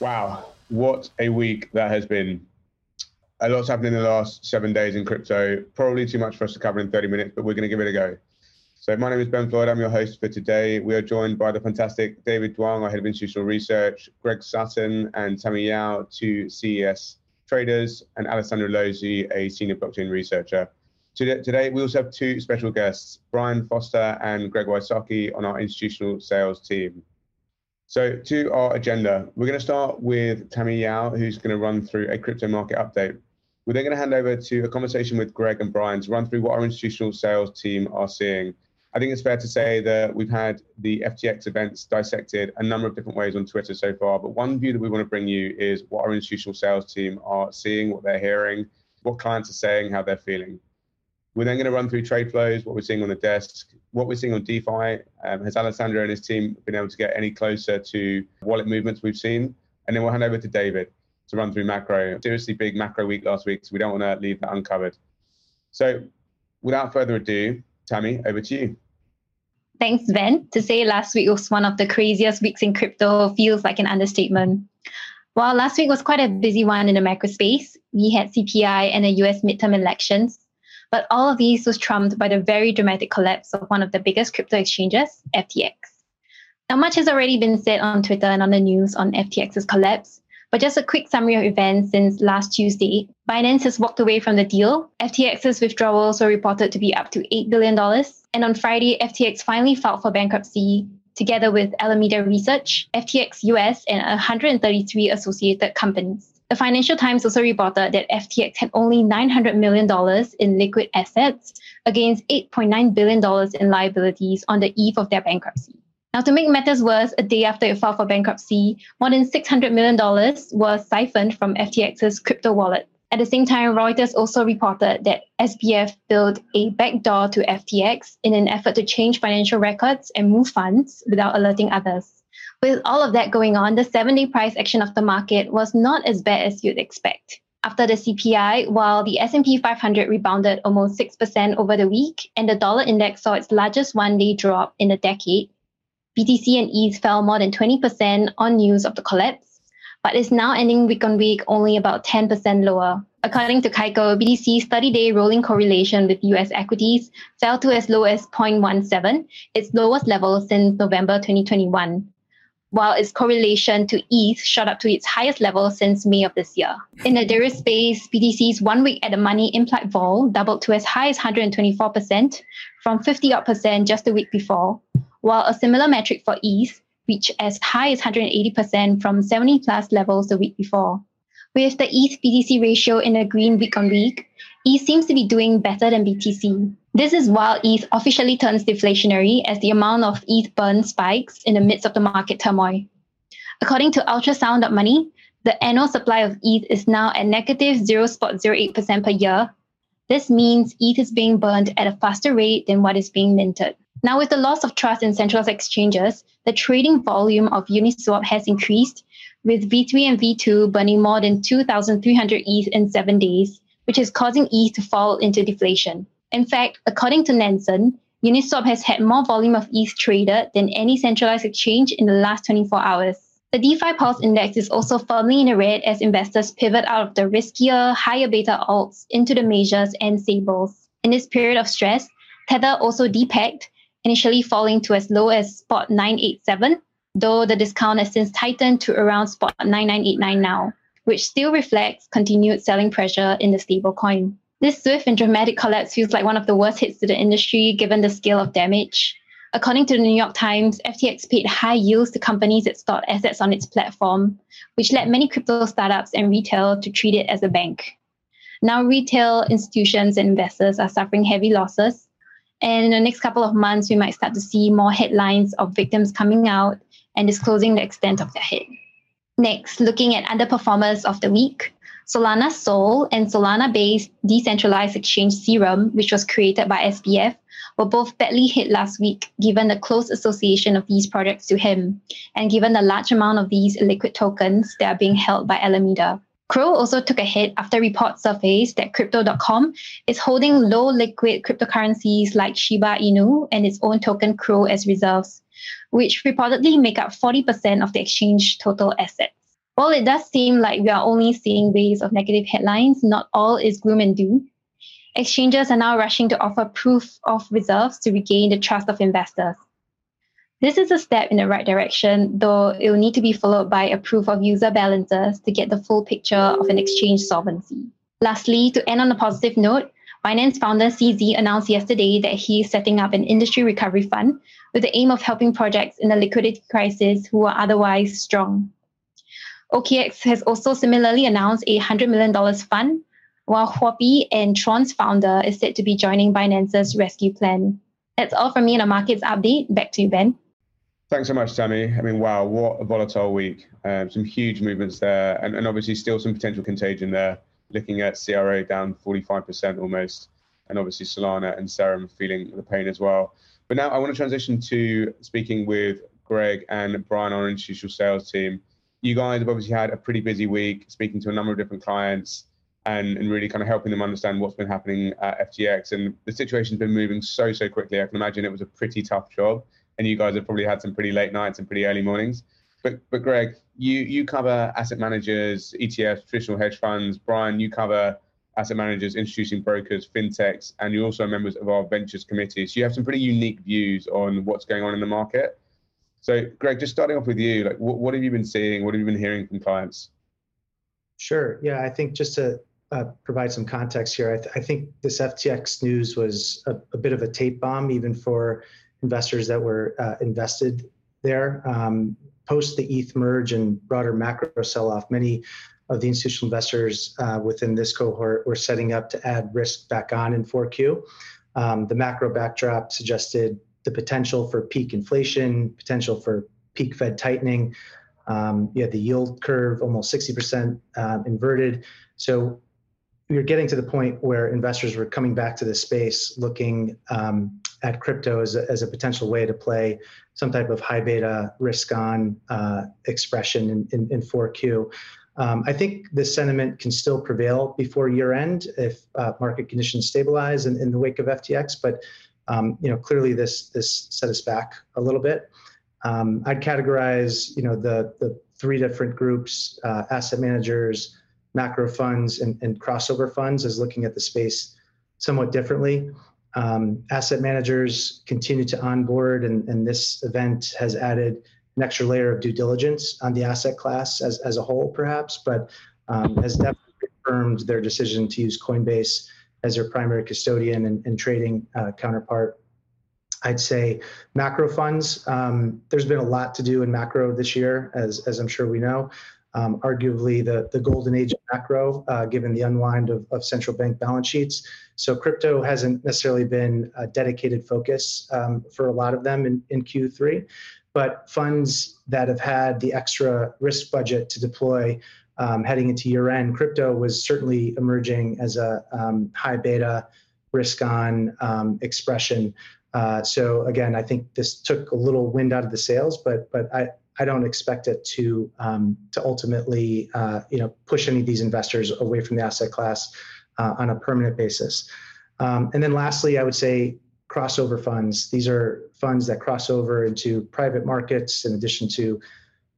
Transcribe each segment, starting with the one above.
Wow, what a week that has been. A lot's happened in the last seven days in crypto. Probably too much for us to cover in 30 minutes, but we're going to give it a go. So, my name is Ben Floyd. I'm your host for today. We are joined by the fantastic David Duong, our head of institutional research, Greg Sutton, and Tammy Yao, two CES traders, and Alessandro Lozzi, a senior blockchain researcher. Today, we also have two special guests, Brian Foster and Greg Wysocki, on our institutional sales team. So to our agenda, we're going to start with Tammy Yao, who's going to run through a crypto market update. We're then going to hand over to a conversation with Greg and Brian to run through what our institutional sales team are seeing. I think it's fair to say that we've had the FTX events dissected a number of different ways on Twitter so far, but one view that we want to bring you is what our institutional sales team are seeing, what they're hearing, what clients are saying, how they're feeling. We're then going to run through trade flows, what we're seeing on the desk, what we're seeing on DeFi. Um, has Alessandro and his team been able to get any closer to wallet movements we've seen? And then we'll hand over to David to run through macro. Seriously big macro week last week, so we don't want to leave that uncovered. So without further ado, Tammy, over to you. Thanks, Ben. To say last week was one of the craziest weeks in crypto feels like an understatement. While last week was quite a busy one in the macro space, we had CPI and the US midterm elections, but all of these was trumped by the very dramatic collapse of one of the biggest crypto exchanges, FTX. Now, much has already been said on Twitter and on the news on FTX's collapse, but just a quick summary of events since last Tuesday. Binance has walked away from the deal. FTX's withdrawals were reported to be up to $8 billion. And on Friday, FTX finally filed for bankruptcy together with Alameda Research, FTX US, and 133 associated companies. The Financial Times also reported that FTX had only $900 million in liquid assets against $8.9 billion in liabilities on the eve of their bankruptcy. Now, to make matters worse, a day after it filed for bankruptcy, more than $600 million was siphoned from FTX's crypto wallet. At the same time, Reuters also reported that SBF built a backdoor to FTX in an effort to change financial records and move funds without alerting others. With all of that going on, the seven day price action of the market was not as bad as you'd expect. After the CPI, while the S&P 500 rebounded almost 6% over the week and the dollar index saw its largest one-day drop in a decade, BTC and ETH fell more than 20% on news of the collapse, but is now ending week on week only about 10% lower. According to Kaiko, BTC's 30-day rolling correlation with US equities fell to as low as 0.17, its lowest level since November 2021 while its correlation to ETH shot up to its highest level since May of this year. In the derivative space, BTC's one week at the money implied vol doubled to as high as 124% from 50 odd percent just a week before, while a similar metric for ETH reached as high as 180% from 70 plus levels the week before. With the ETH BTC ratio in the green week on week, ETH seems to be doing better than BTC. This is while ETH officially turns deflationary as the amount of ETH burn spikes in the midst of the market turmoil. According to ultrasound.money, the annual supply of ETH is now at negative 0.08% per year. This means ETH is being burned at a faster rate than what is being minted. Now, with the loss of trust in centralized exchanges, the trading volume of Uniswap has increased, with V3 and V2 burning more than 2,300 ETH in seven days, which is causing ETH to fall into deflation. In fact, according to Nansen, Uniswap has had more volume of ETH traded than any centralized exchange in the last 24 hours. The DeFi Pulse Index is also firmly in the red as investors pivot out of the riskier, higher beta alts into the majors and stables. In this period of stress, Tether also depegged, initially falling to as low as spot 987, though the discount has since tightened to around spot 9989 now, which still reflects continued selling pressure in the stablecoin. This swift and dramatic collapse feels like one of the worst hits to the industry given the scale of damage. According to the New York Times, FTX paid high yields to companies that stored assets on its platform, which led many crypto startups and retail to treat it as a bank. Now, retail institutions and investors are suffering heavy losses. And in the next couple of months, we might start to see more headlines of victims coming out and disclosing the extent of their hit. Next, looking at underperformers of the week, Solana Sol and Solana based decentralized exchange Serum, which was created by SBF, were both badly hit last week given the close association of these projects to him, and given the large amount of these liquid tokens that are being held by Alameda. CRO also took a hit after reports surfaced that Crypto.com is holding low liquid cryptocurrencies like Shiba Inu and its own token CRO as reserves, which reportedly make up 40% of the exchange total assets. While it does seem like we are only seeing waves of negative headlines, not all is gloom and doom. Exchanges are now rushing to offer proof of reserves to regain the trust of investors. This is a step in the right direction, though it will need to be followed by a proof of user balances to get the full picture of an exchange solvency. Lastly, to end on a positive note, Binance founder CZ announced yesterday that he is setting up an industry recovery fund with the aim of helping projects in a liquidity crisis who are otherwise strong. OKX has also similarly announced a $100 million fund, while Huobi and Tron's founder is said to be joining Binance's rescue plan. That's all from me in a markets update. Back to you, Ben. Thanks so much, Tammy. I mean, wow, what a volatile week. Um, some huge movements there, and, and obviously still some potential contagion there. Looking at CRA down 45% almost, and obviously Solana and Serum feeling the pain as well. But now I want to transition to speaking with Greg and Brian, our institutional sales team you guys have obviously had a pretty busy week speaking to a number of different clients and, and really kind of helping them understand what's been happening at FTX. And the situation's been moving so, so quickly. I can imagine it was a pretty tough job. And you guys have probably had some pretty late nights and pretty early mornings. But, but Greg, you, you cover asset managers, ETFs, traditional hedge funds. Brian, you cover asset managers, introducing brokers, fintechs, and you're also members of our ventures committee. So you have some pretty unique views on what's going on in the market. So, Greg, just starting off with you, like, what, what have you been seeing? What have you been hearing from clients? Sure. Yeah, I think just to uh, provide some context here, I, th- I, think this FTX news was a, a, bit of a tape bomb, even for investors that were uh, invested there. Um, post the ETH merge and broader macro sell off, many of the institutional investors uh, within this cohort were setting up to add risk back on in 4Q. Um, the macro backdrop suggested the potential for peak inflation, potential for peak Fed tightening. Um, you had the yield curve almost 60% um, inverted. So we were getting to the point where investors were coming back to this space looking um, at crypto as a, as a potential way to play some type of high beta risk on uh, expression in, in, in 4Q. Um, I think this sentiment can still prevail before year end if uh, market conditions stabilize in, in the wake of FTX, but um, you know, clearly this this set us back a little bit. Um, I'd categorize, you know, the the three different groups: uh, asset managers, macro funds, and, and crossover funds, as looking at the space somewhat differently. Um, asset managers continue to onboard, and, and this event has added an extra layer of due diligence on the asset class as, as a whole, perhaps, but um, has definitely confirmed their decision to use Coinbase as their primary custodian and, and trading uh, counterpart. I'd say macro funds. Um, there's been a lot to do in macro this year, as, as I'm sure we know. Um, arguably the, the golden age of macro, uh, given the unwind of, of central bank balance sheets. So crypto hasn't necessarily been a dedicated focus um, for a lot of them in, in Q3, but funds that have had the extra risk budget to deploy um, heading into year end, crypto was certainly emerging as a um, high beta risk on um, expression. Uh, so again, I think this took a little wind out of the sails, but but I, I don't expect it to um, to ultimately uh, you know push any of these investors away from the asset class uh, on a permanent basis. Um, and then lastly, I would say crossover funds. These are funds that cross over into private markets in addition to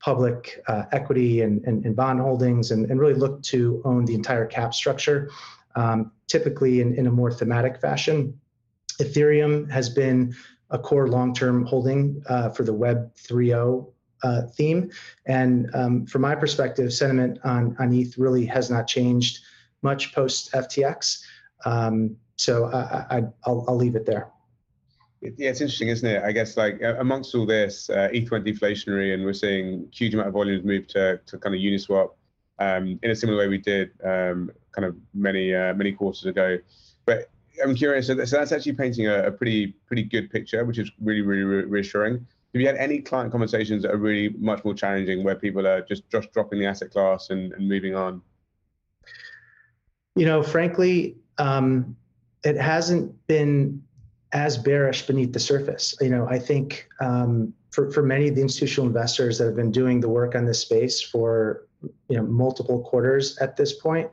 public uh, equity and, and, and, bond holdings and, and really look to own the entire cap structure, um, typically in, in a more thematic fashion. Ethereum has been a core long-term holding uh, for the Web 3.0 uh, theme. And um, from my perspective, sentiment on, on ETH really has not changed much post FTX. Um, so I, I, I'll, I'll leave it there. Yeah, it's interesting, isn't it? I guess like amongst all this, uh, ETH went deflationary, and we're seeing huge amount of volumes move to, to kind of Uniswap um, in a similar way we did um, kind of many uh, many quarters ago. But I'm curious. So, that's actually painting a, a, pretty pretty good picture, which is really really reassuring. Have you had any client conversations that are really much more challenging, where people are just just dropping the asset class and, and moving on? You know, frankly, um, it hasn't been as bearish beneath the surface. You know, I think um, for for many of the institutional investors that have been doing the work on this space for you know multiple quarters at this point,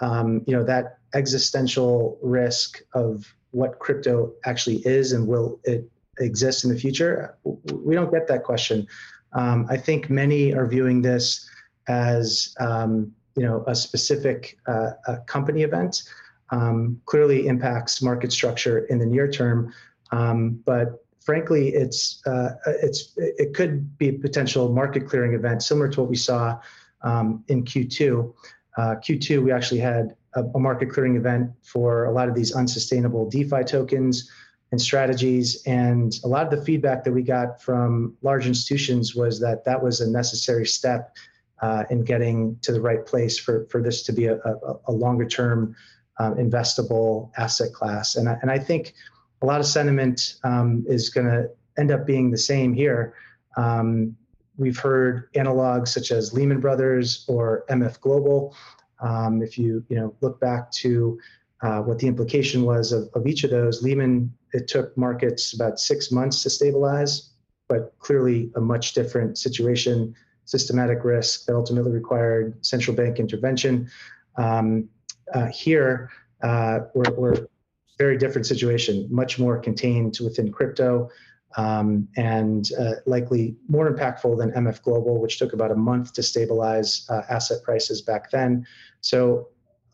um, you know that existential risk of what crypto actually is and will it exist in the future, we don't get that question. Um, I think many are viewing this as um, you know a specific uh, a company event. Um, clearly impacts market structure in the near term, um, but frankly, it's uh, it's it could be a potential market clearing event similar to what we saw um, in Q2. Uh, Q2, we actually had a, a, market clearing event for a lot of these unsustainable DeFi tokens and strategies. And a lot of the feedback that we got from large institutions was that that was a necessary step uh, in getting to the right place for, for this to be a, a, a longer term um, investable asset class. And I, and I think a lot of sentiment um, is going to end up being the same here. Um, we've heard analogs such as Lehman Brothers or MF Global. Um, if you you know look back to uh, what the implication was of, of each of those, Lehman it took markets about six months to stabilize, but clearly a much different situation, systematic risk that ultimately required central bank intervention. Um, uh, here, uh, we're, we're very different situation, much more contained within crypto, um, and uh, likely more impactful than MF Global, which took about a month to stabilize uh, asset prices back then. So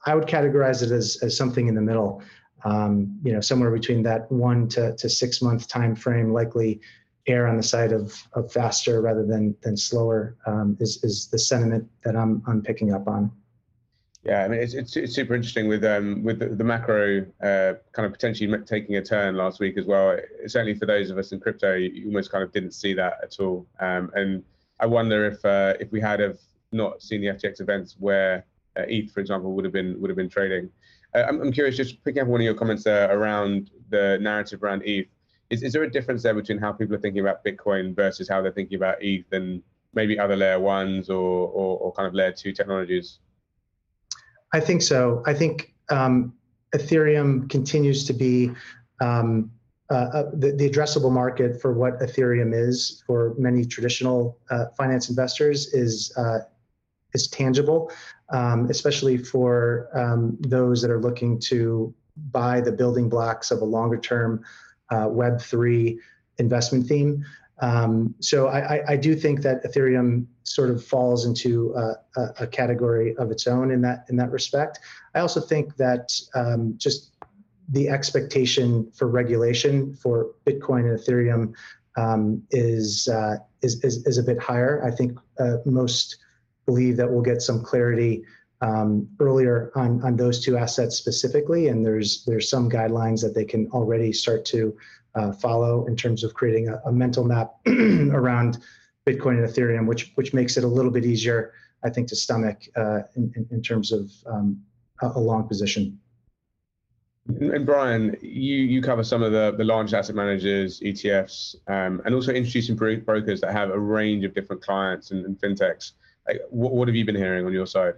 I would categorize it as, as something in the middle, um, you know, somewhere between that one to, to six month time frame, likely err on the side of, of faster rather than, than slower um, is, is the sentiment that I'm, I'm picking up on. Yeah, I mean it's it's, it's super interesting with um with the, the macro uh, kind of potentially taking a turn last week as well. Certainly for those of us in crypto, you almost kind of didn't see that at all. Um, and I wonder if uh, if we had have not seen the FTX events where uh, ETH, for example, would have been would have been trading. Uh, I'm, I'm curious, just picking up one of your comments there around the narrative around ETH. Is, is there a difference there between how people are thinking about Bitcoin versus how they're thinking about ETH and maybe other layer ones or, or, or kind of layer two technologies? I think so. I think um, Ethereum continues to be um, uh, uh, the, the, addressable market for what Ethereum is for many traditional uh, finance investors is uh, is tangible, um, especially for um, those that are looking to buy the building blocks of a longer term uh, Web three investment theme. Um, so I, I, do think that Ethereum sort of falls into a, a, category of its own in that in that respect. I also think that um, just the expectation for regulation for Bitcoin and Ethereum um, is, uh, is, is is a bit higher. I think uh, most believe that we'll get some clarity um, earlier on on those two assets specifically, and there's there's some guidelines that they can already start to uh, follow in terms of creating a, a mental map around Bitcoin and Ethereum, which which makes it a little bit easier, I think, to stomach uh, in, in, in, terms of um, a, a, long position. And Brian, you you cover some of the the large asset managers, ETFs, um, and also introducing brokers that have a range of different clients and, and fintechs. Like, what, what have you been hearing on your side?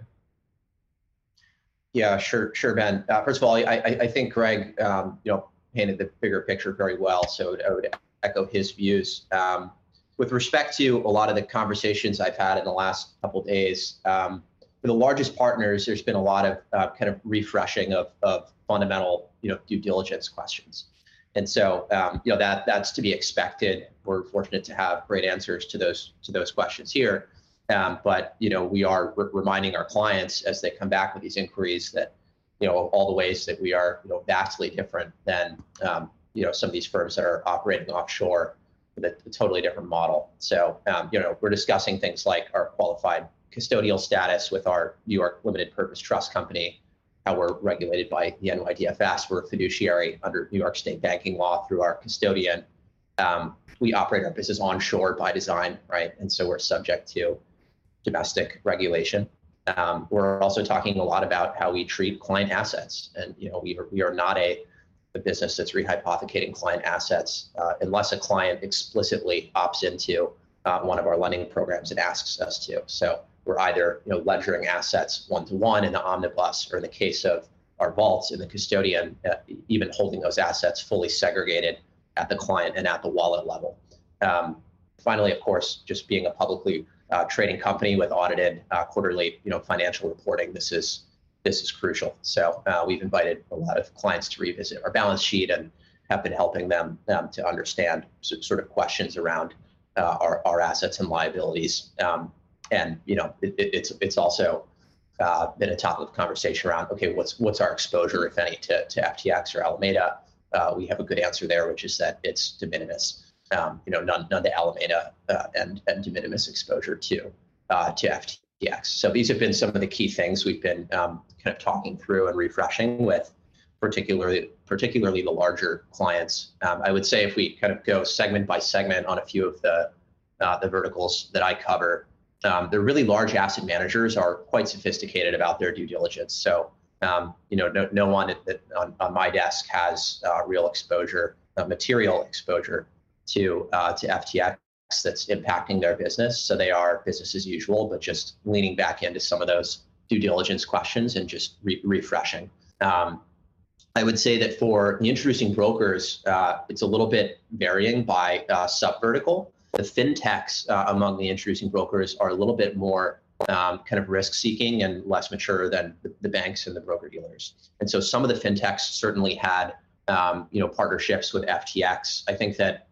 Yeah, sure, sure, Ben. Uh, first of all, I, I, I think Greg, um, you know, painted the bigger picture very well. So I would echo his views. Um, with respect to a lot of the conversations I've had in the last couple days, um, for the largest partners, there's been a lot of uh, kind of refreshing of, of fundamental, you know, due diligence questions. And so, um, you know, that that's to be expected. We're fortunate to have great answers to those to those questions here. Um, but you know, we are re- reminding our clients as they come back with these inquiries that you know all the ways that we are you know vastly different than um, you know some of these firms that are operating offshore with a, a totally different model. So um, you know we're discussing things like our qualified custodial status with our New York limited purpose trust company, how we're regulated by the NYDFS. We're a fiduciary under New York State banking law through our custodian. Um, we operate our business onshore by design, right? And so we're subject to domestic regulation. Um, we're also talking a lot about how we treat client assets, and you know we are, we are not a, a business that's rehypothecating client assets uh, unless a client explicitly opts into uh, one of our lending programs and asks us to. So we're either you know ledgering assets one to one in the omnibus, or in the case of our vaults in the custodian, uh, even holding those assets fully segregated at the client and at the wallet level. Um, finally, of course, just being a publicly uh, trading company with audited uh, quarterly, you know, financial reporting. This is this is crucial. So uh, we've invited a lot of clients to revisit our balance sheet and have been helping them um, to understand sort of questions around uh, our, our assets and liabilities. Um, and you know, it, it's it's also uh, been a topic of conversation around okay, what's what's our exposure, if any, to, to FTX or Alameda? Uh, we have a good answer there, which is that it's de minimis. Um, you know, none none to Alameda uh, and and de minimis exposure to uh, to FTX. So these have been some of the key things we've been um, kind of talking through and refreshing with, particularly particularly the larger clients. Um, I would say if we kind of go segment by segment on a few of the uh, the verticals that I cover, um, the really large asset managers are quite sophisticated about their due diligence. So, um, you know, no, no one that on, on my desk has uh, real exposure, uh, material exposure to uh, to FTX that's impacting their business. So they are business as usual, but just leaning back into some of those due diligence questions and just re- refreshing. Um, I would say that for the introducing brokers, uh, it's a little bit varying by uh, sub vertical the fintechs uh, among the introducing brokers are a little bit more um, kind of risk seeking and less mature than the, the, banks and the broker dealers. And so some of the fintechs certainly had um, you know partnerships with FTX. I think that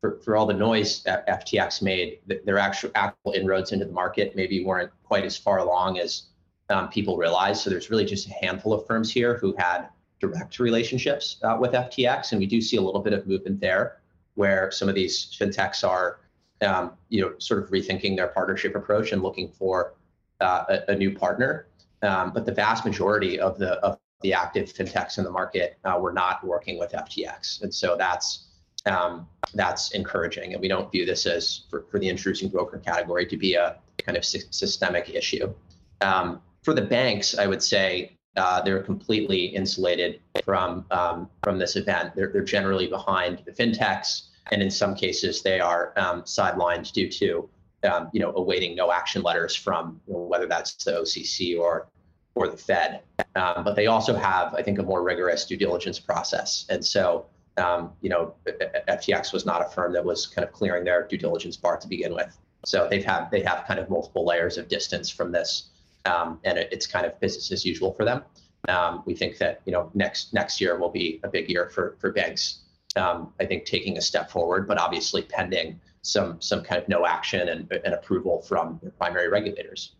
for, for all the noise that FTX made, their actual actual inroads into the market maybe weren't quite as far along as um, people realized. So there's really just a handful of firms here who had direct relationships uh, with FTX, and we do see a little bit of movement there where some of these fintechs are, um, you know, sort of rethinking their partnership approach and looking for uh, a, a, new partner. Um, but the vast majority of the of the active fintechs in the market uh, were not working with FTX, and so that's um, that's encouraging. And we don't view this as for, for the introducing broker category to be a kind of sy- systemic issue. Um, for the banks, I would say uh, they're completely insulated from um, from this event. They're, they're generally behind the fintechs and in some cases they are um, sidelined due to um, you know awaiting no action letters from you know, whether that's the OCC or or the Fed. Um, but they also have, I think, a more rigorous due diligence process. And so, um, you know, FTX was not a firm that was kind of clearing their due diligence bar to begin with. So they've had they have kind of multiple layers of distance from this, um, and it, it's kind of business as usual for them. Um, we think that you know next next year will be a big year for for banks um, I think taking a step forward, but obviously pending some some kind of no action and, and approval from their primary regulators.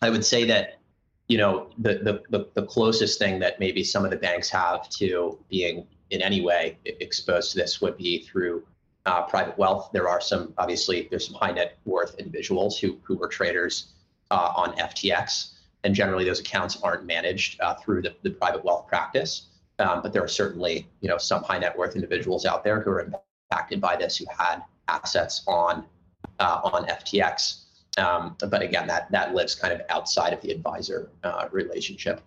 I would say that you know the, the, the the closest thing that maybe some of the banks have to being in any way exposed to this would be through uh, private wealth. There are some obviously there's some high net worth individuals who who were traders uh, on FTX, and generally those accounts aren't managed uh, through the, the private wealth practice. Um, but there are certainly, you know, some high net worth individuals out there who are impacted by this who had assets on uh, on FTX. Um, but again, that that lives kind of outside of the advisor uh, relationship.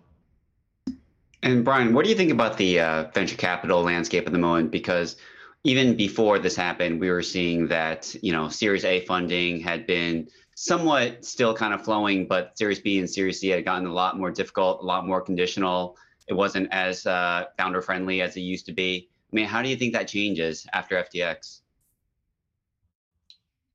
And Brian, what do you think about the uh, venture capital landscape at the moment? Because even before this happened, we were seeing that you know Series A funding had been somewhat still kind of flowing, but Series B and Series C had gotten a lot more difficult, a lot more conditional it wasn't as uh, founder friendly as it used to be. I mean, how do you think that changes after FTX?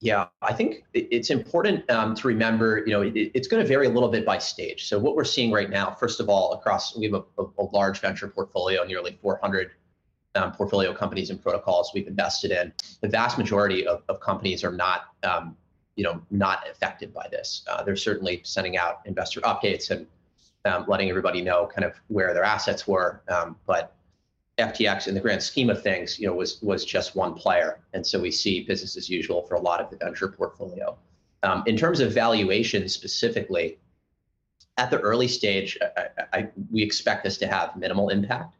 Yeah, I think it's important um, to remember, you know, it, it's going to vary a little bit by stage. So what we're seeing right now, first of all, across, we have a, a, large venture portfolio, nearly 400 um, portfolio companies and protocols we've invested in. The vast majority of, of companies are not, um, you know, not affected by this. Uh, they're certainly sending out investor updates and um, letting everybody know kind of where their assets were. Um, but FTX, in the grand scheme of things, you know, was was just one player, and so we see business as usual for a lot of the venture portfolio. Um, in terms of valuation specifically, at the early stage, I, I, we expect this to have minimal impact.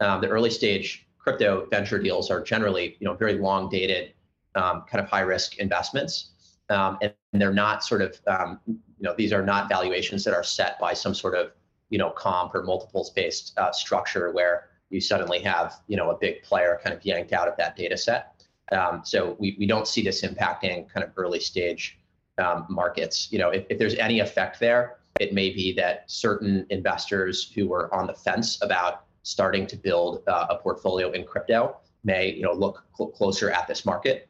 Um, the early stage crypto venture deals are generally, you know, very long dated, um, kind of high risk investments um, and, they're not sort of um, you know these are not valuations that are set by some sort of you know comp or multiples based uh, structure where you suddenly have you know a big player kind of yanked out of that data set. Um, so we, we don't see this impacting kind of early stage um, markets. You know if, if there's any effect there, it may be that certain investors who were on the fence about starting to build uh, a portfolio in crypto may you know look cl- closer at this market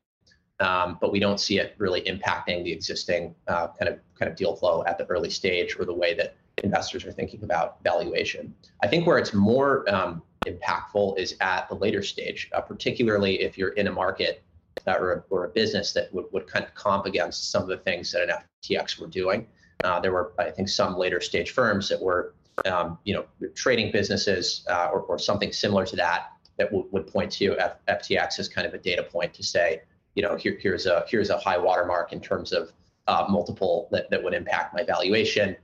um, but we don't see it really impacting the existing uh, kind of kind of deal flow at the early stage or the way that investors are thinking about valuation. I think where it's more um, impactful is at the later stage, uh, particularly if you're in a market or, or a business that would, would kind of comp against some of the things that an FTX were doing. Uh, there were, I think, some later stage firms that were, um, you know, trading businesses uh, or, or something similar to that that w- would point to F- FTX as kind of a data point to say, you know, here, here's a here's a high watermark in terms of uh, multiple that, that would impact my valuation.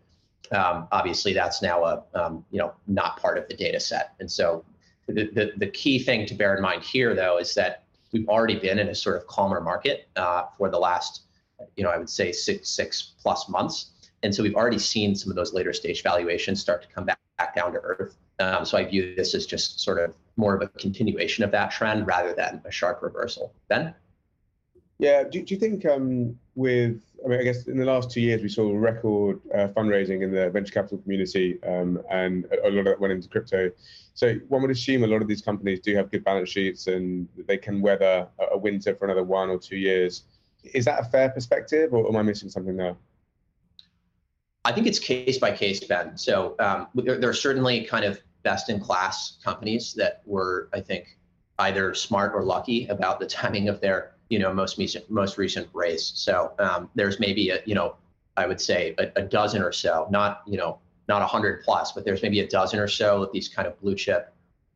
Um, obviously, that's now a um, you know not part of the data set, and so the, the, the key thing to bear in mind here, though, is that we've already been in a sort of calmer market uh, for the last, you know, I would say six six plus months, and so we've already seen some of those later stage valuations start to come back, back down to earth. Um, so I view this as just sort of more of a continuation of that trend rather than a sharp reversal. Ben? Yeah, do, do you think um, with, I mean, I guess in the last two years, we saw record uh, fundraising in the venture capital community um, and a, lot of that went into crypto. So one would assume a lot of these companies do have good balance sheets and they can weather a, a winter for another one or two years. Is that a fair perspective or am I missing something there? I think it's case by case, Ben. So um, there, there, are certainly kind of best in class companies that were, I think, either smart or lucky about the timing of their, you know, most recent most recent raise. So um, there's maybe a, you know, I would say a, a dozen or so, not you know, not a hundred plus, but there's maybe a dozen or so of these kind of blue chip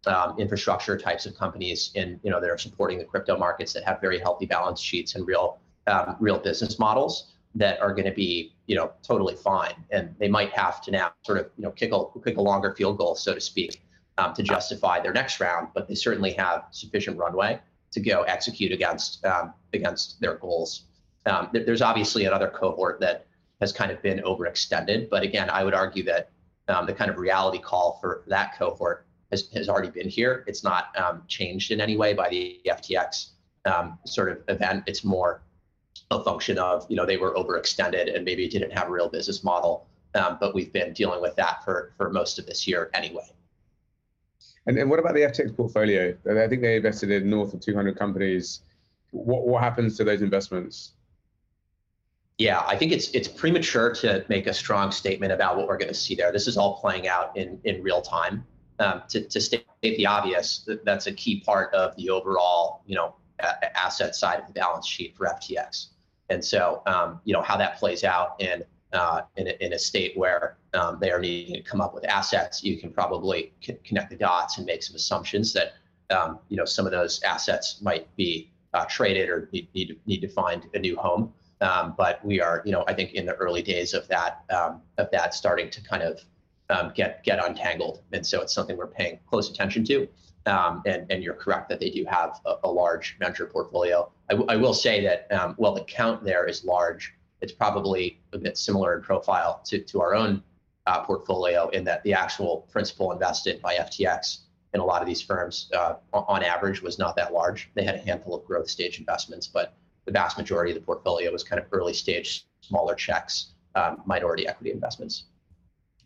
um, infrastructure types of companies in you know that are supporting the crypto markets that have very healthy balance sheets and real um, real business models that are going to be you know totally fine and they might have to now sort of you know kick a kick a longer field goal so to speak um, to justify their next round but they certainly have sufficient runway to go execute against um, against their goals um, there's obviously another cohort that has kind of been overextended but again i would argue that um, the kind of reality call for that cohort has, has already been here it's not um, changed in any way by the ftx um, sort of event it's more a function of you know they were overextended and maybe didn't have a real business model. Um, but we've been dealing with that for for most of this year anyway. And, and what about the FTX portfolio? I think they invested in north of 200 companies. What what happens to those investments? Yeah, I think it's it's premature to make a strong statement about what we're going to see there. This is all playing out in in real time. Um, to, to state the obvious, that's a key part of the overall, you know, asset side of the balance sheet for FTX. And so, um, you know, how that plays out in uh, in, a, in, a, state where um, they are needing to come up with assets, you can probably c- connect the dots and make some assumptions that um, you know some of those assets might be uh, traded or need, need to, need to find a new home. Um, but we are, you know, I think in the early days of that um, of that starting to kind of um, get get untangled, and so it's something we're paying close attention to. Um, and, and you're correct that they do have a, a large venture portfolio. I, w- I will say that while the count there is large, it's probably a bit similar in profile to, to our own uh, portfolio in that the actual principal invested by FTX in a lot of these firms uh, on average was not that large. They had a handful of growth stage investments, but the vast majority of the portfolio was kind of early stage, smaller checks, um, minority equity investments.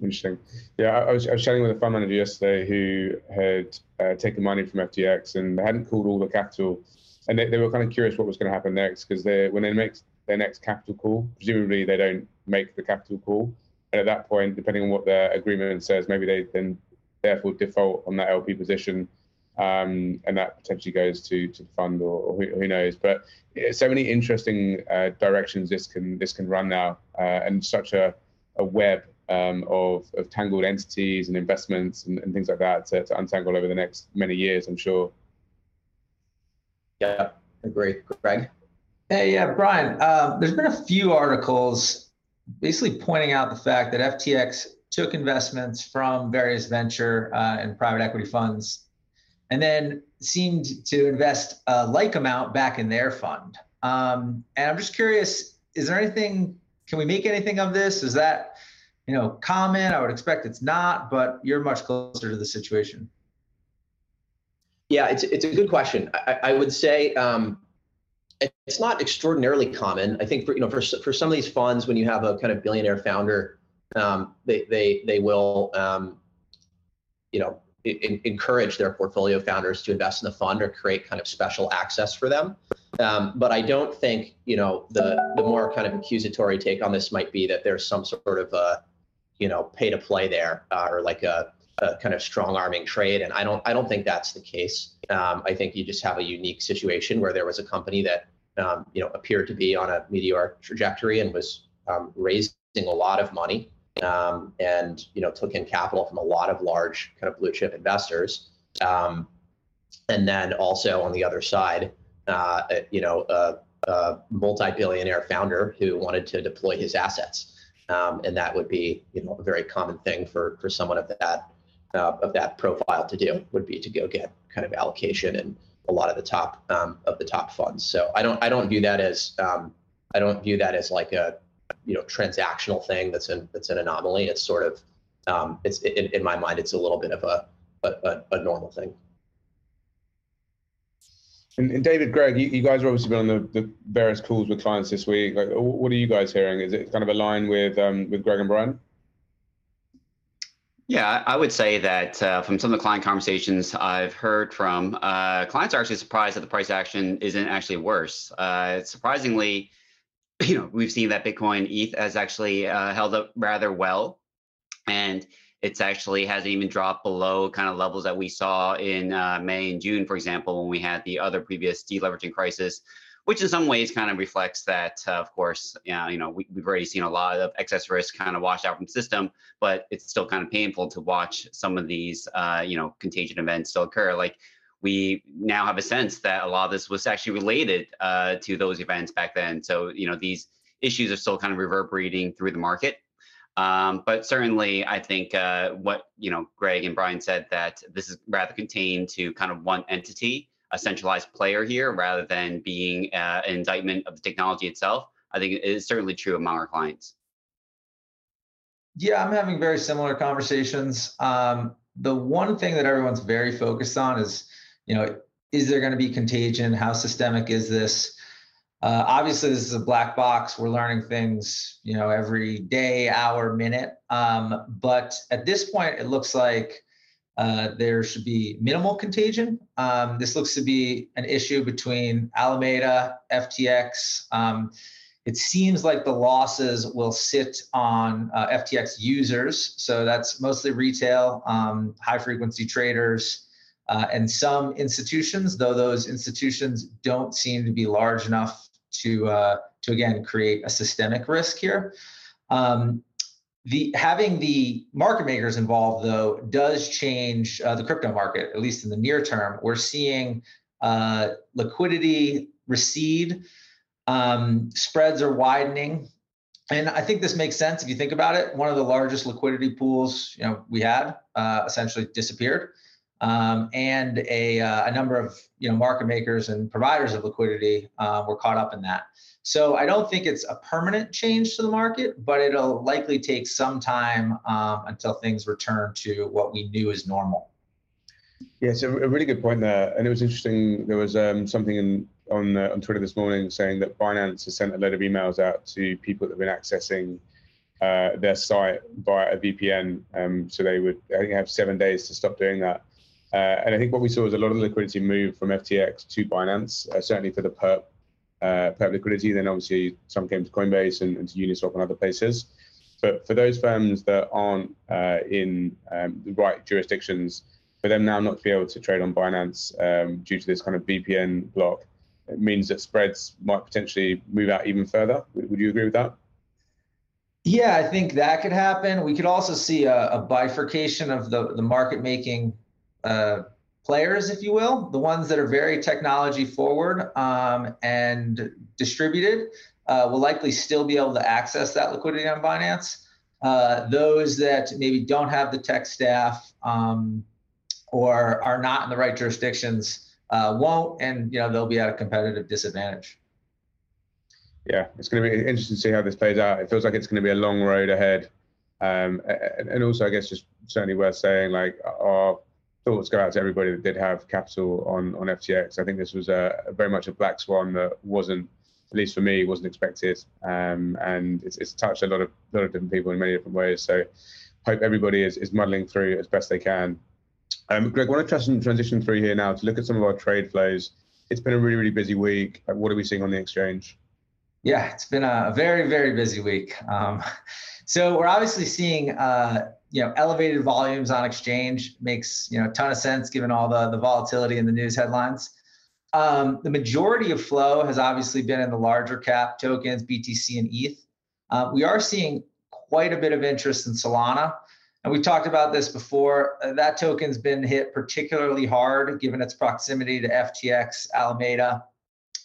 Interesting. Yeah, I was, I was chatting with a fund manager yesterday who had uh, taken money from FTX and they hadn't called all the capital, and they, they were kind of curious what was going to happen next because they when they make their next capital call, presumably they don't make the capital call, and at that point, depending on what their agreement says, maybe they then therefore default on that LP position, um, and that potentially goes to to the fund or, or who, who, knows. But so many interesting uh, directions this can this can run now, uh, and such a a web um, of, of tangled entities and investments and, and things like that to, to, untangle over the next many years, I'm sure. Yeah, agree. Greg? Hey, yeah, Brian, uh, there's been a few articles basically pointing out the fact that FTX took investments from various venture uh, and private equity funds and then seemed to invest a like amount back in their fund. Um, and I'm just curious, is there anything, can we make anything of this? Is that you know, common. I would expect it's not, but you're much closer to the situation. Yeah, it's it's a good question. I, I would say um, it's not extraordinarily common. I think for you know for for some of these funds, when you have a kind of billionaire founder, um, they they they will um, you know in, encourage their portfolio founders to invest in the fund or create kind of special access for them. Um, but I don't think you know the the more kind of accusatory take on this might be that there's some sort of a you know pay to play there uh, or like a kind of strong arming trade, and I don't I don't think that's the case. Um, I think you just have a unique situation where there was a company that um, you know appeared to be on a meteoric trajectory and was um, raising a lot of money um, and you know took in capital from a lot of large kind of blue chip investors. Um, and then also on the other side, uh, you know, a, a, multi-billionaire founder who wanted to deploy his assets, um, and that would be you know a very common thing for for someone of that uh, of that profile to do would be to go get kind of allocation and a lot of the top um, of the top funds. So I don't I don't view that as um, I don't view that as like a you know transactional thing that's an that's an anomaly. It's sort of um, it's in, in my mind it's a little bit of a a, a normal thing. And, and, David, Greg, you, you, guys have obviously been on the, the, various calls with clients this week. Like, what are you guys hearing? Is it kind of aligned with um, with Greg and Brian? Yeah, I would say that uh, from some of the client conversations I've heard from, uh, clients are actually surprised that the price action isn't actually worse. Uh, surprisingly, you know, we've seen that Bitcoin ETH has actually uh, held up rather well, and it's actually hasn't even dropped below kind of levels that we saw in uh, May and June, for example, when we had the other previous deleveraging crisis, which in some ways kind of reflects that, uh, of course, yeah, you know, we, have already seen a lot of excess risk kind of washed out from the system, but it's still kind of painful to watch some of these, uh, you know, contagion events still occur. Like we now have a sense that a lot of this was actually related uh, to those events back then. So, you know, these issues are still kind of reverberating through the market. Um, but certainly, I think uh, what you know, Greg and Brian said that this is rather contained to kind of one entity, a centralized player here, rather than being uh, an indictment of the technology itself. I think it is certainly true among our clients. Yeah, I'm having very similar conversations. Um, the one thing that everyone's very focused on is you know, is there going to be contagion? How systemic is this? Uh, obviously, this is a black box. We're learning things, you know, every day, hour, minute. Um, but at this point, it looks like uh, there should be minimal contagion. Um, this looks to be an issue between Alameda, FTX. Um, it seems like the losses will sit on uh, FTX users. So that's mostly retail, um, high frequency traders uh, and some institutions, though those institutions don't seem to be large enough to uh, to again create a systemic risk here. Um, the having the market makers involved though does change uh, the crypto market at least in the near term. We're seeing uh, liquidity recede, um, spreads are widening. And I think this makes sense if you think about it. One of the largest liquidity pools, you know, we had uh, essentially disappeared um, and a, uh, a number of you know market makers and providers of liquidity uh, were caught up in that. So I don't think it's a permanent change to the market, but it'll likely take some time um, until things return to what we knew as normal. Yeah, it's a, a really good point there, and it was interesting. There was um, something in, on uh, on Twitter this morning saying that Binance has sent a load of emails out to people that have been accessing uh, their site via a VPN. Um, so they would, I think, have seven days to stop doing that. Uh, and I think what we saw was a lot of the liquidity move from FTX to Binance, uh, certainly for the perp, uh, perp liquidity. Then obviously some came to Coinbase and, and, to Uniswap and other places. But for those firms that aren't uh, in um, the right jurisdictions, for them now not to be able to trade on Binance um, due to this kind of VPN block, it means that spreads might potentially move out even further. Would, would you agree with that? Yeah, I think that could happen. We could also see a, a bifurcation of the, the market making uh, players, if you will, the ones that are very technology forward um, and distributed, uh, will likely still be able to access that liquidity on Binance. Uh, those that maybe don't have the tech staff um, or are not in the right jurisdictions uh, won't, and you know they'll be at a competitive disadvantage. Yeah, it's going to be interesting to see how this plays out. It feels like it's going to be a long road ahead, um, and also I guess just certainly worth saying like our thoughts go out to everybody that did have capital on on FTX. I think this was a, very much a black swan that wasn't, at least for me, wasn't expected, um, and it's, it's touched a lot of lot of different people in many different ways. So, hope everybody is is muddling through as best they can. Um, Greg, want to transition through here now to look at some of our trade flows. It's been a really really busy week. What are we seeing on the exchange? Yeah, it's been a very very busy week. Um, so we're obviously seeing uh, you know, elevated volumes on exchange makes you know a ton of sense given all the the volatility in the news headlines. Um, the majority of flow has obviously been in the larger cap tokens, BTC and ETH. Uh, we are seeing quite a bit of interest in Solana. And we talked about this before. Uh, that token's been hit particularly hard given its proximity to FTX, Alameda.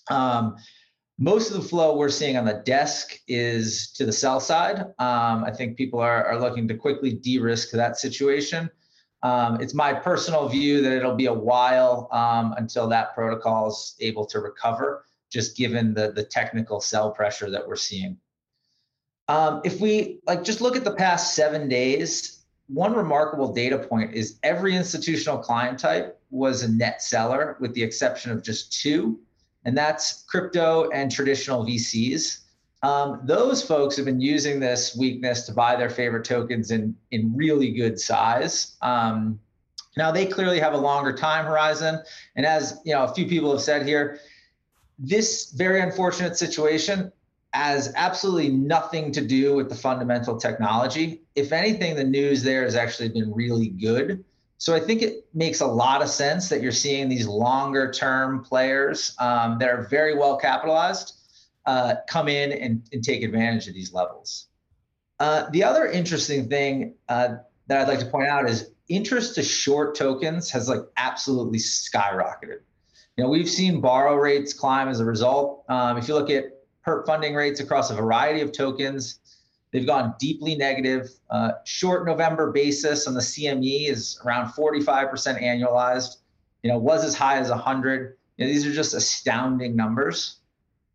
Um, most of the flow we're seeing on the desk is to the sell side. Um, I think people are, are looking to quickly de risk that situation. Um, it's my personal view that it'll be a while um, until that protocol is able to recover, just given the, the technical sell pressure that we're seeing. Um, if we like just look at the past seven days, one remarkable data point is every institutional client type was a net seller, with the exception of just two, and that's crypto and traditional VCs. Um, those folks have been using this weakness to buy their favorite tokens in in really good size. Um, now they clearly have a longer time horizon, and as you know, a few people have said here, this very unfortunate situation has absolutely nothing to do with the fundamental technology. If anything, the news there has actually been really good. So I think it makes a lot of sense that you're seeing these longer term players um, that are very well capitalized uh, come in and, and, take advantage of these levels. Uh, the other interesting thing uh, that I'd like to point out is interest to short tokens has like absolutely skyrocketed. You know, we've seen borrow rates climb as a result. Um, if you look at perp funding rates across a variety of tokens. They've gone deeply negative. Uh, short November basis on the CME is around 45% annualized. You know, was as high as 100. You know, these are just astounding numbers.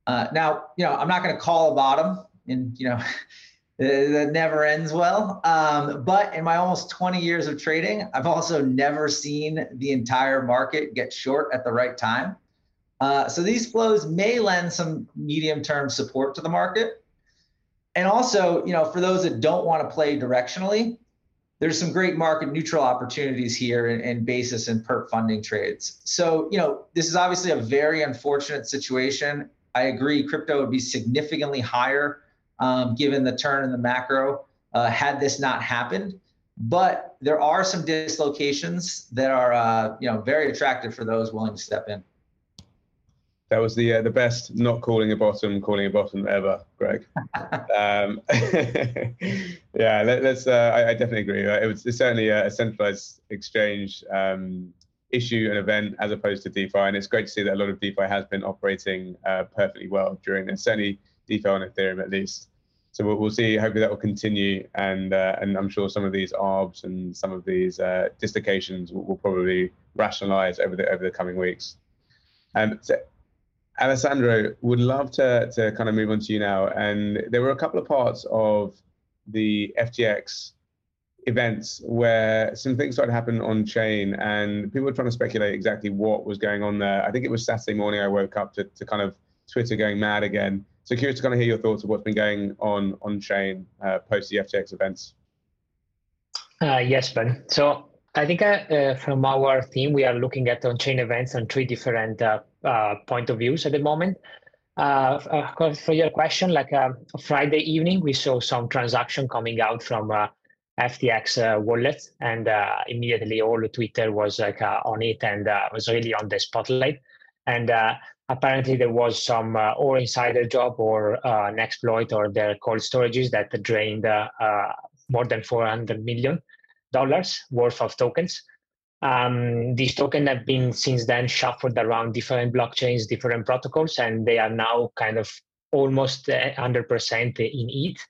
Uh, now, you know, I'm not going to call a bottom, and you know, that never ends well. Um, but in my almost 20 years of trading, I've also never seen the entire market get short at the right time. Uh, so these flows may lend some medium-term support to the market. And also, you know, for those that don't want to play directionally, there's some great market neutral opportunities here in, in, basis and perp funding trades. So, you know, this is obviously a very unfortunate situation. I agree, crypto would be significantly higher um, given the turn in the macro uh, had this not happened. But there are some dislocations that are, uh, you know, very attractive for those willing to step in. That was the uh, the best not calling a bottom, calling a bottom ever, Greg. um, yeah, let, us uh, I, I, definitely agree. It was it's certainly a, centralized exchange um, issue and event as opposed to DeFi, and it's great to see that a lot of DeFi has been operating uh, perfectly well during this. Certainly DeFi on Ethereum, at least. So we'll, we'll see. Hopefully that will continue, and uh, and I'm sure some of these arbs and some of these uh, dislocations will, will probably rationalize over the over the coming weeks. Um, so Alessandro, would love to, to kind of move on to you now. And there were a couple of parts of the FTX events where some things started to happen on chain and people were trying to speculate exactly what was going on there. I think it was Saturday morning I woke up to, to kind of Twitter going mad again. So curious to kind of hear your thoughts of what's been going on on chain uh, post the FTX events. Uh, yes, Ben. So I think uh, uh, from our team, we are looking at on-chain events on three different uh, uh, point of views at the moment. Uh, uh, for your question, like Friday evening, we saw some transaction coming out from FTX wallet, and immediately all the Twitter was like on it and was really on the spotlight. And apparently there was some uh, or insider job or uh, an exploit or their cold storages that drained uh, more than 400 million dollars worth of tokens. Um, these tokens have been since then shuffled around different blockchains, different protocols, and they are now kind of almost 100% in ETH.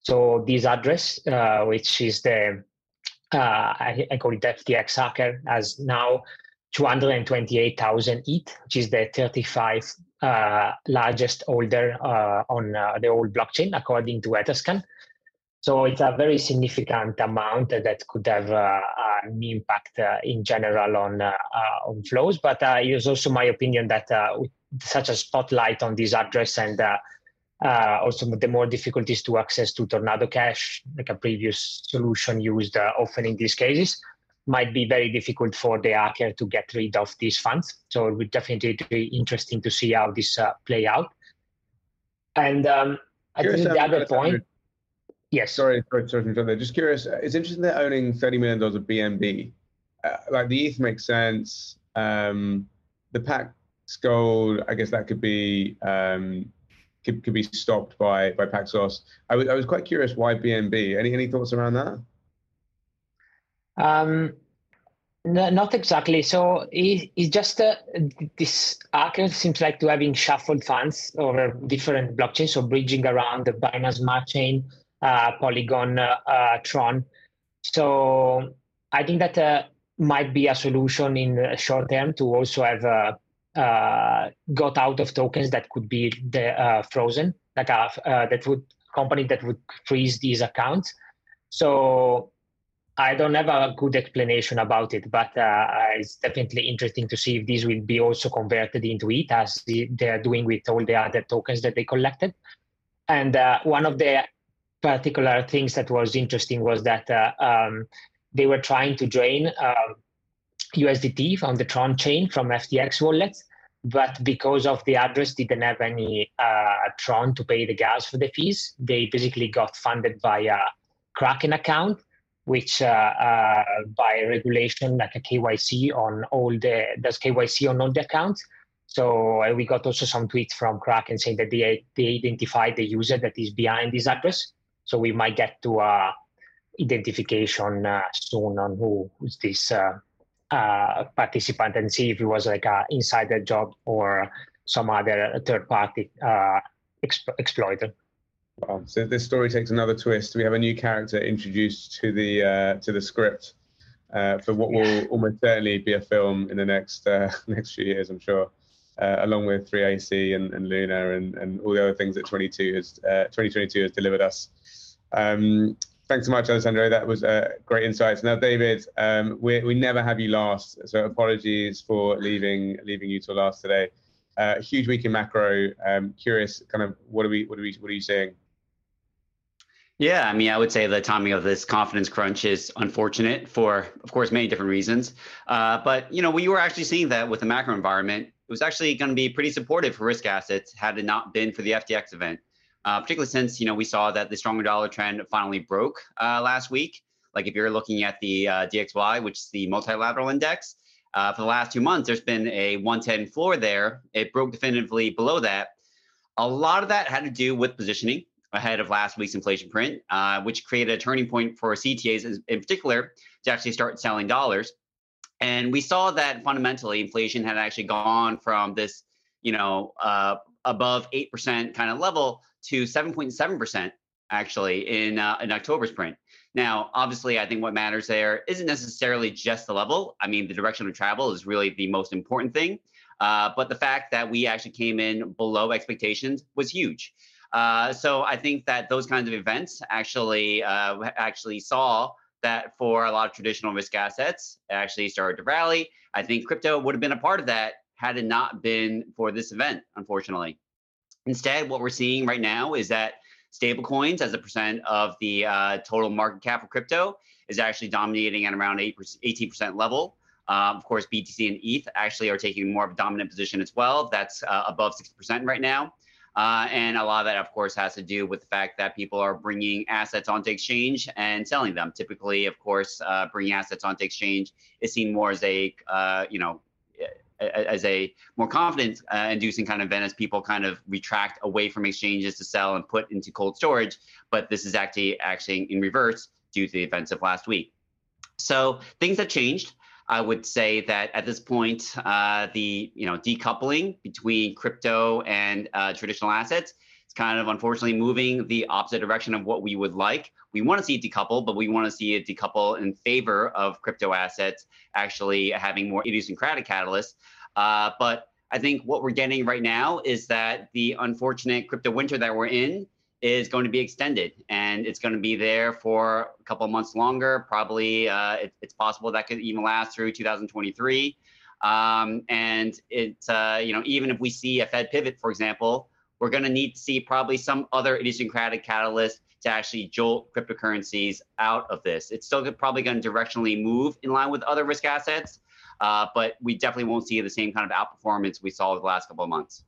So this address, uh, which is the uh, I, I, call it FTX hacker, has now 228,000 ETH, which is the 35 uh, largest holder uh, on uh, the old blockchain, according to Etherscan. So it's a very significant amount that could have uh, an impact uh, in general on uh, uh on flows. But uh, it is also my opinion that uh, with such a spotlight on this address and also the more difficulties to access to Tornado Cash, like a previous solution used often in these cases, might be very difficult for the hacker to get rid of these funds. So it would definitely be interesting to see how this play out. And um, I think the other point Yes. Sorry, sorry, sorry. Just curious. It's interesting they're owning thirty million dollars of BNB. Uh, like the ETH makes sense. Um, the Pax Gold, I guess that could be um, could, could be stopped by by Paxos. I was I was quite curious why BNB. Any any thoughts around that? Um, no, not exactly. So it, it's just uh, this Arc seems like to having shuffled funds over different blockchains, so bridging around the Binance Smart Chain, uh, Polygon, uh, uh Tron. So I think that uh, might be a solution in the short term to also have uh, uh, got out of tokens that could be the, uh, frozen, like a, uh, that would company that would freeze these accounts. So I don't have a good explanation about ETH, but uh, it's definitely interesting to see if these will be also converted into it as they are doing with all the other tokens that they collected. And uh, one of the particular things that was interesting was that uh, um, they were trying to drain um, USDT from the Tron chain from FTX wallets, but because of the address didn't have any uh, Tron to pay the gas for the fees, they basically got funded by a Kraken account, which uh, uh, by regulation like a KYC on all the does KYC on all the accounts. So uh, we got also some tweets from Kraken saying that they they identified the user that is behind this address. So we might get to a identification uh, soon on who is this uh, uh, participant and see if it was like a insider job or some other third party uh, exp- exploiter. Wow. So this story takes another twist. We have a new character introduced to the uh, to the script uh, for what will almost certainly be a film in the next uh, next few years, I'm sure, uh, along with 3AC and, and Luna and, and all the other things that 22 has 2022 has delivered us. Um, Thanks so much, Alessandro. That was uh, great insights. Now, David, um, we we never have you last, so apologies for leaving leaving you till last today. Uh, huge week in macro. Um, curious, kind of, what are we what are we what are you seeing? Yeah, I mean, I would say the timing of this confidence crunch is unfortunate for, of course, many different reasons. Uh, but you know, we were actually seeing that with the macro environment. It was actually going to be pretty supportive for risk assets had it not been for the FTX event uh, particularly since you know we saw that the stronger dollar trend finally broke uh, last week. Like if you're looking at the uh, DXY, which is the multilateral index, uh, for the last two months, there's been a 110 floor there. It broke definitively below that. A lot of that had to do with positioning ahead of last week's inflation print, uh, which created a turning point for CTAs in particular to actually start selling dollars. And we saw that fundamentally inflation had actually gone from this, you know, uh, above 8% kind of level to 7.7% actually in uh, in October's print. Now, obviously, I think what matters there isn't necessarily just the level. I mean, the direction of travel is really the most important thing. Uh, but the fact that we actually came in below expectations was huge. Uh, so I think that those kinds of events actually uh, actually saw that for a lot of traditional risk assets actually started to rally. I think crypto would have been a part of that had it not been for this event, unfortunately. Instead, what we're seeing right now is that stablecoins as a percent of the uh, total market cap of crypto is actually dominating at around 8 18% level. Um, of course, BTC and ETH actually are taking more of a dominant position as well. That's uh, above 60% right now. Uh, and a lot of that, of course, has to do with the fact that people are bringing assets onto exchange and selling them. Typically, of course, uh, bringing assets onto exchange is seen more as a, uh, you know, as a more confidence uh, inducing kind of event as people kind of retract away from exchanges to sell and put into cold storage. But this is actually actually in reverse due to the events of last week. So things have changed. I would say that at this point, uh, the you know decoupling between crypto and uh, traditional assets is kind of unfortunately moving the opposite direction of what we would like. We want to see it decouple, but we want to see it decouple in favor of crypto assets actually having more idiosyncratic catalysts. Uh, but I think what we're getting right now is that the unfortunate crypto winter that we're in is going to be extended and it's going to be there for a couple months longer. Probably uh, it, it's possible that could even last through 2023. Um, and it's, uh, you know, even if we see a Fed pivot, for example, we're going to need to see probably some other idiosyncratic catalyst to actually jolt cryptocurrencies out of this. It's still probably going to directionally move in line with other risk assets, uh, but we definitely won't see the same kind of outperformance we saw the last couple of months.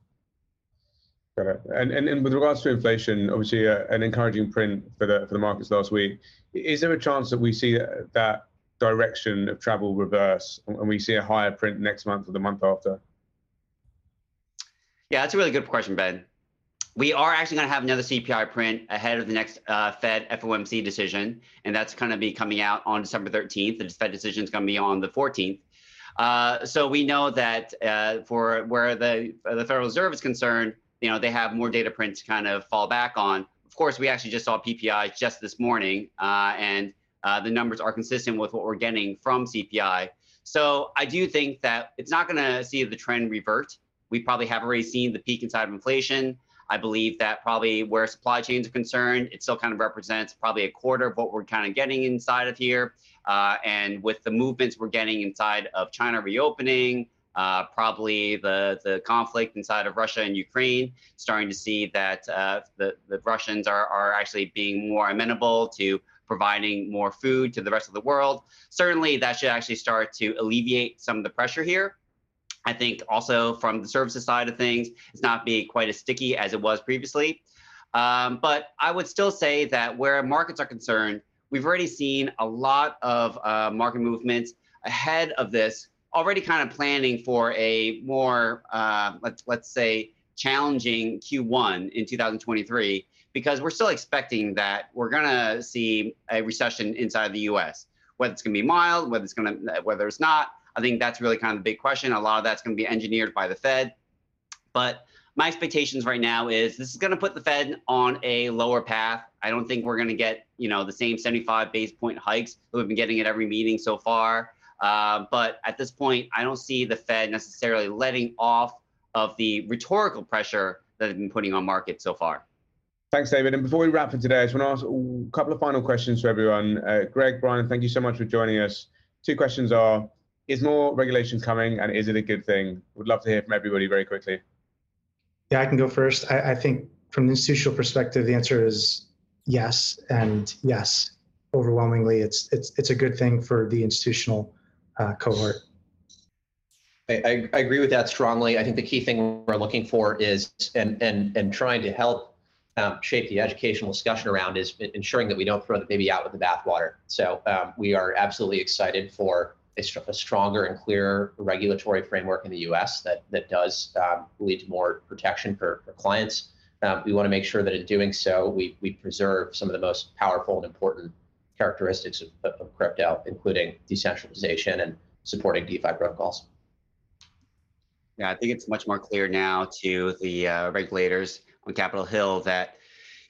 Got it. And, and, and with regards to inflation, obviously uh, an encouraging print for the for the markets last week. Is there a chance that we see that direction of travel reverse and we see a higher print next month or the month after? Yeah, that's a really good question, Ben. We are actually going to have another CPI print ahead of the next uh, Fed FOMC decision, and that's going to be coming out on December 13th. The Fed decision is going to be on the 14th. Uh, so we know that uh, for where the the Federal Reserve is concerned, you know they have more data prints to kind of fall back on. Of course, we actually just saw PPI just this morning, uh, and uh, the numbers are consistent with what we're getting from CPI. So I do think that it's not going to see the trend revert. We probably have already seen the peak inside of inflation. I believe that probably where supply chains are concerned, it still kind of represents probably a quarter of what we're kind of getting inside of here. Uh, and with the movements we're getting inside of China reopening, uh, probably the, the conflict inside of Russia and Ukraine, starting to see that uh, the, the Russians are, are actually being more amenable to providing more food to the rest of the world. Certainly, that should actually start to alleviate some of the pressure here. I think also from the services side of things, it's not being quite as sticky as it was previously. Um, but I would still say that where markets are concerned, we've already seen a lot of uh, market movements ahead of this, already kind of planning for a more, uh, let's, let's say, challenging Q1 in 2023 because we're still expecting that we're to see a recession inside the U.S. Whether it's to be mild, whether it's to, whether it's not, I think that's really kind of the big question. A lot of that's to be engineered by the Fed, but my expectations right now is this is going to put the Fed on a lower path. I don't think we're going to get you know the same 75 base point hikes that we've been getting at every meeting so far. Uh, but at this point, I don't see the Fed necessarily letting off of the rhetorical pressure that they've been putting on markets so far. Thanks, David. And before we wrap for today, I just want to ask a couple of final questions to everyone. Uh, Greg, Brian, thank you so much for joining us. Two questions are Is more regulation coming and is it a good thing? Would love to hear from everybody very quickly. Yeah, I can go first. I, I think from the institutional perspective, the answer is yes. And yes, overwhelmingly, it's, it's, it's a good thing for the institutional uh, cohort. I, I, agree with that strongly. I think the key thing we're looking for is and and and trying to help um, shape the educational discussion around is ensuring that we don't throw the baby out with the bathwater. So um, we are absolutely excited for a, a, stronger and clearer regulatory framework in the U.S. that that does um, lead to more protection for, for clients. Um, we want to make sure that in doing so, we we preserve some of the most powerful and important characteristics of, of crypto, including decentralization and supporting DeFi protocols. Yeah, I think it's much more clear now to the uh, regulators on Capitol Hill that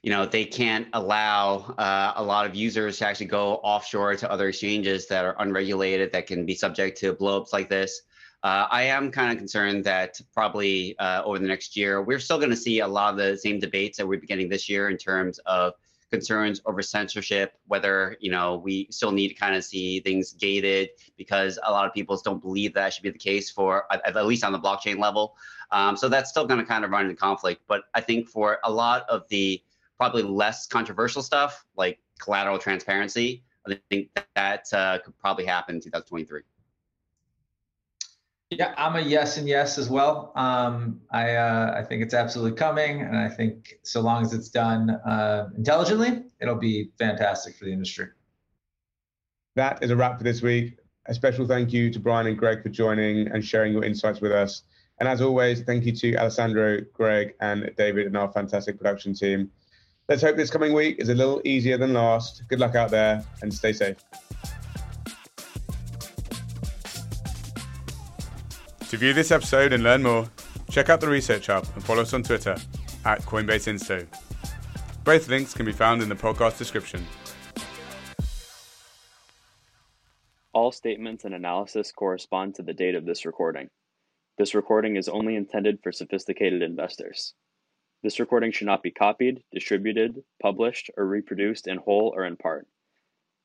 you know they can't allow uh, a lot of users to actually go offshore to other exchanges that are unregulated that can be subject to blowups like this. Uh, I am kind of concerned that probably uh, over the next year we're still going to see a lot of the same debates that we're beginning this year in terms of concerns over censorship, whether you know we still need to kind of see things gated because a lot of people don't believe that should be the case for at, at least on the blockchain level. Um, so that's still going to kind of run into conflict. But I think for a lot of the probably less controversial stuff like collateral transparency, I think that uh, could probably happen in 2023. Yeah, I'm a yes and yes as well. Um, I uh, I think it's absolutely coming, and I think so long as it's done uh, intelligently, it'll be fantastic for the industry. That is a wrap for this week. A special thank you to Brian and Greg for joining and sharing your insights with us. And as always, thank you to Alessandro, Greg, and David and our fantastic production team. Let's hope this coming week is a little easier than last. Good luck out there and stay safe. To view this episode and learn more, check out the Research Hub and follow us on Twitter at Coinbase Insto. Both links can be found in the podcast description. All statements and analysis correspond to the date of this recording. This recording is only intended for sophisticated investors. This recording should not be copied, distributed, published, or reproduced in whole or in part.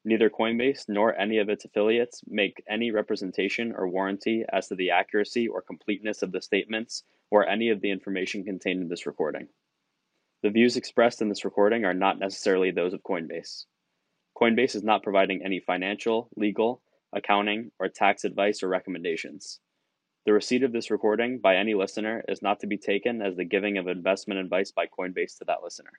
Neither Coinbase nor any of its affiliates make any representation or warranty as to the accuracy or completeness of the statements or any of the information contained in this recording. The views expressed in this recording are not necessarily those of Coinbase. Coinbase is not providing any financial, legal, accounting, or tax advice or recommendations. The receipt of this recording by any listener is not to be taken as the giving of investment advice by Coinbase to that listener.